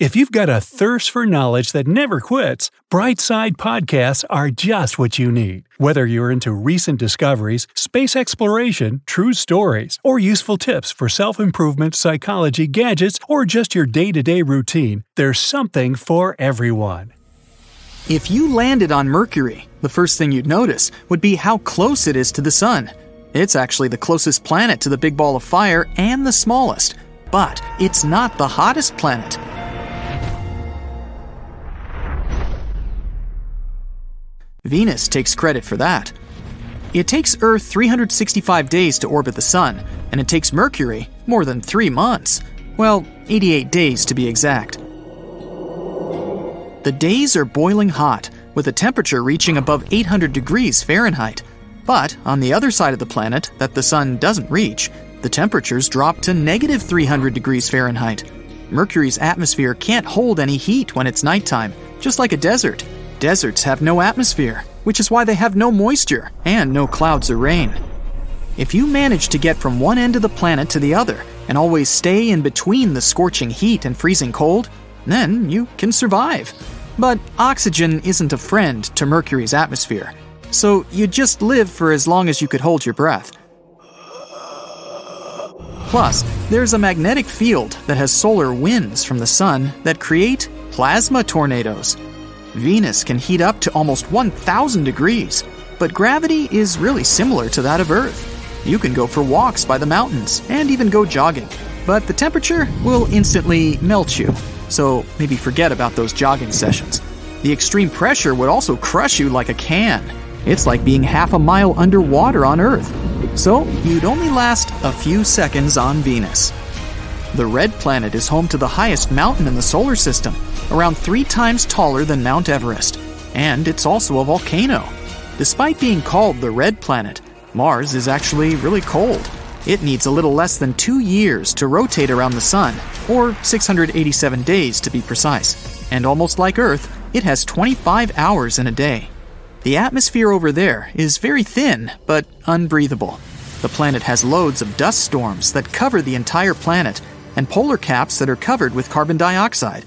If you've got a thirst for knowledge that never quits, Brightside Podcasts are just what you need. Whether you're into recent discoveries, space exploration, true stories, or useful tips for self improvement, psychology, gadgets, or just your day to day routine, there's something for everyone. If you landed on Mercury, the first thing you'd notice would be how close it is to the Sun. It's actually the closest planet to the big ball of fire and the smallest, but it's not the hottest planet. Venus takes credit for that. It takes Earth 365 days to orbit the Sun, and it takes Mercury more than three months. Well, 88 days to be exact. The days are boiling hot, with a temperature reaching above 800 degrees Fahrenheit. But on the other side of the planet that the Sun doesn't reach, the temperatures drop to negative 300 degrees Fahrenheit. Mercury's atmosphere can't hold any heat when it's nighttime, just like a desert. Deserts have no atmosphere, which is why they have no moisture and no clouds or rain. If you manage to get from one end of the planet to the other and always stay in between the scorching heat and freezing cold, then you can survive. But oxygen isn't a friend to Mercury's atmosphere, so you just live for as long as you could hold your breath. Plus, there's a magnetic field that has solar winds from the sun that create plasma tornadoes. Venus can heat up to almost 1,000 degrees, but gravity is really similar to that of Earth. You can go for walks by the mountains and even go jogging, but the temperature will instantly melt you, so maybe forget about those jogging sessions. The extreme pressure would also crush you like a can. It's like being half a mile underwater on Earth. So you'd only last a few seconds on Venus. The red planet is home to the highest mountain in the solar system, around three times taller than Mount Everest, and it's also a volcano. Despite being called the red planet, Mars is actually really cold. It needs a little less than two years to rotate around the Sun, or 687 days to be precise. And almost like Earth, it has 25 hours in a day. The atmosphere over there is very thin, but unbreathable. The planet has loads of dust storms that cover the entire planet and polar caps that are covered with carbon dioxide.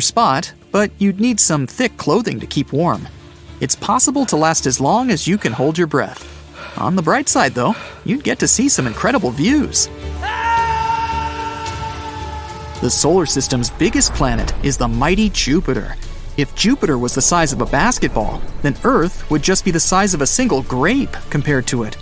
Spot, but you'd need some thick clothing to keep warm. It's possible to last as long as you can hold your breath. On the bright side, though, you'd get to see some incredible views. The solar system's biggest planet is the mighty Jupiter. If Jupiter was the size of a basketball, then Earth would just be the size of a single grape compared to it.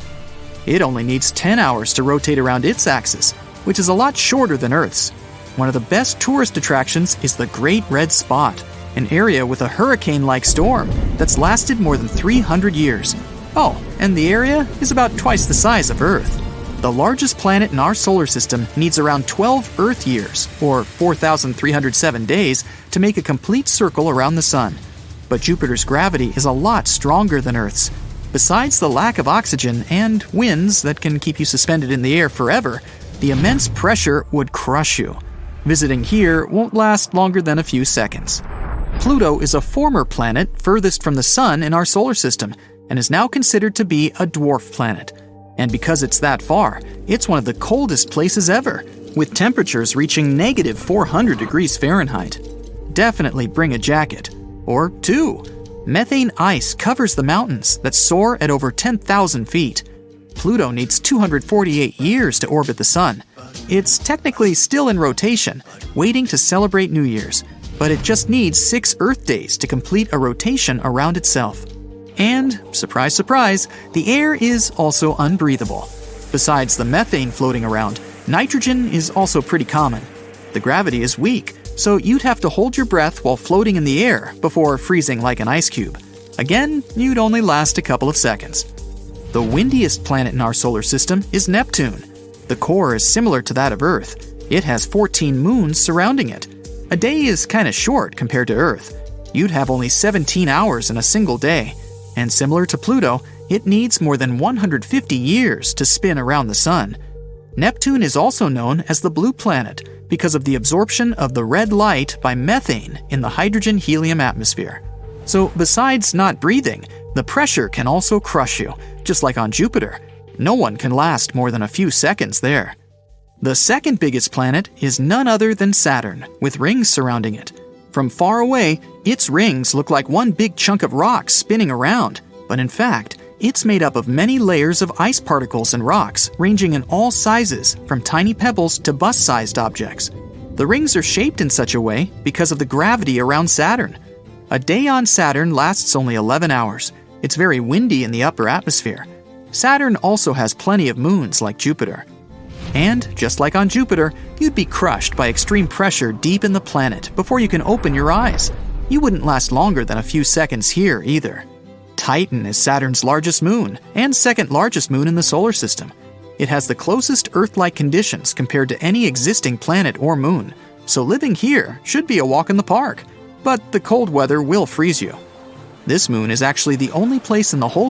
It only needs 10 hours to rotate around its axis, which is a lot shorter than Earth's. One of the best tourist attractions is the Great Red Spot, an area with a hurricane like storm that's lasted more than 300 years. Oh, and the area is about twice the size of Earth. The largest planet in our solar system needs around 12 Earth years, or 4,307 days, to make a complete circle around the Sun. But Jupiter's gravity is a lot stronger than Earth's. Besides the lack of oxygen and winds that can keep you suspended in the air forever, the immense pressure would crush you. Visiting here won't last longer than a few seconds. Pluto is a former planet furthest from the Sun in our solar system and is now considered to be a dwarf planet. And because it's that far, it's one of the coldest places ever, with temperatures reaching negative 400 degrees Fahrenheit. Definitely bring a jacket. Or two. Methane ice covers the mountains that soar at over 10,000 feet. Pluto needs 248 years to orbit the Sun. It's technically still in rotation, waiting to celebrate New Year's, but it just needs six Earth days to complete a rotation around itself. And, surprise, surprise, the air is also unbreathable. Besides the methane floating around, nitrogen is also pretty common. The gravity is weak, so you'd have to hold your breath while floating in the air before freezing like an ice cube. Again, you'd only last a couple of seconds. The windiest planet in our solar system is Neptune. The core is similar to that of Earth. It has 14 moons surrounding it. A day is kind of short compared to Earth. You'd have only 17 hours in a single day. And similar to Pluto, it needs more than 150 years to spin around the Sun. Neptune is also known as the blue planet because of the absorption of the red light by methane in the hydrogen helium atmosphere. So, besides not breathing, the pressure can also crush you, just like on Jupiter. No one can last more than a few seconds there. The second biggest planet is none other than Saturn, with rings surrounding it. From far away, its rings look like one big chunk of rock spinning around, but in fact, it's made up of many layers of ice particles and rocks, ranging in all sizes, from tiny pebbles to bus sized objects. The rings are shaped in such a way because of the gravity around Saturn. A day on Saturn lasts only 11 hours. It's very windy in the upper atmosphere. Saturn also has plenty of moons like Jupiter. And, just like on Jupiter, you'd be crushed by extreme pressure deep in the planet before you can open your eyes. You wouldn't last longer than a few seconds here either. Titan is Saturn's largest moon and second largest moon in the solar system. It has the closest Earth like conditions compared to any existing planet or moon, so living here should be a walk in the park. But the cold weather will freeze you. This moon is actually the only place in the whole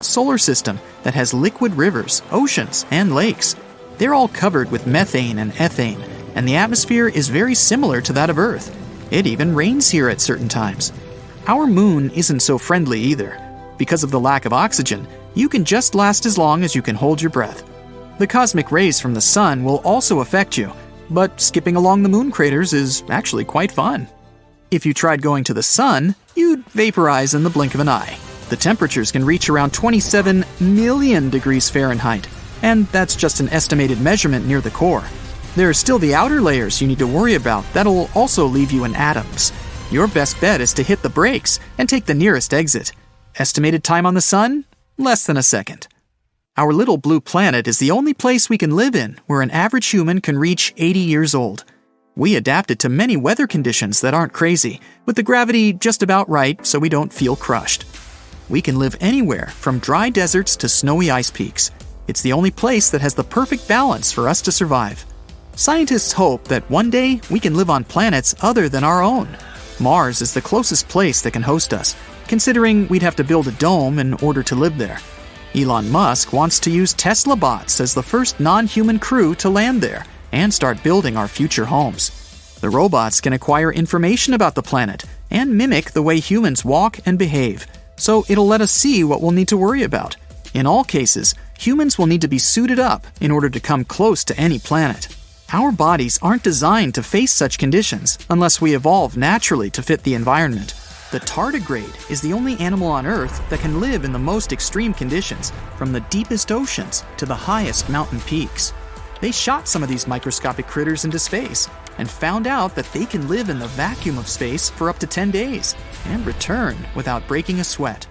Solar system that has liquid rivers, oceans, and lakes. They're all covered with methane and ethane, and the atmosphere is very similar to that of Earth. It even rains here at certain times. Our moon isn't so friendly either. Because of the lack of oxygen, you can just last as long as you can hold your breath. The cosmic rays from the sun will also affect you, but skipping along the moon craters is actually quite fun. If you tried going to the sun, you'd vaporize in the blink of an eye. The temperatures can reach around 27 million degrees Fahrenheit, and that's just an estimated measurement near the core. There are still the outer layers you need to worry about that'll also leave you in atoms. Your best bet is to hit the brakes and take the nearest exit. Estimated time on the sun? Less than a second. Our little blue planet is the only place we can live in where an average human can reach 80 years old. We adapted to many weather conditions that aren't crazy, with the gravity just about right so we don't feel crushed. We can live anywhere, from dry deserts to snowy ice peaks. It's the only place that has the perfect balance for us to survive. Scientists hope that one day we can live on planets other than our own. Mars is the closest place that can host us, considering we'd have to build a dome in order to live there. Elon Musk wants to use Tesla bots as the first non human crew to land there and start building our future homes. The robots can acquire information about the planet and mimic the way humans walk and behave, so it'll let us see what we'll need to worry about. In all cases, humans will need to be suited up in order to come close to any planet. Our bodies aren't designed to face such conditions unless we evolve naturally to fit the environment. The tardigrade is the only animal on Earth that can live in the most extreme conditions, from the deepest oceans to the highest mountain peaks. They shot some of these microscopic critters into space and found out that they can live in the vacuum of space for up to 10 days and return without breaking a sweat.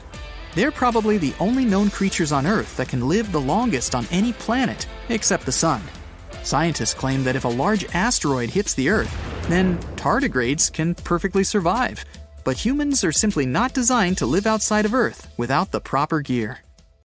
They're probably the only known creatures on Earth that can live the longest on any planet except the Sun. Scientists claim that if a large asteroid hits the Earth, then tardigrades can perfectly survive. But humans are simply not designed to live outside of Earth without the proper gear.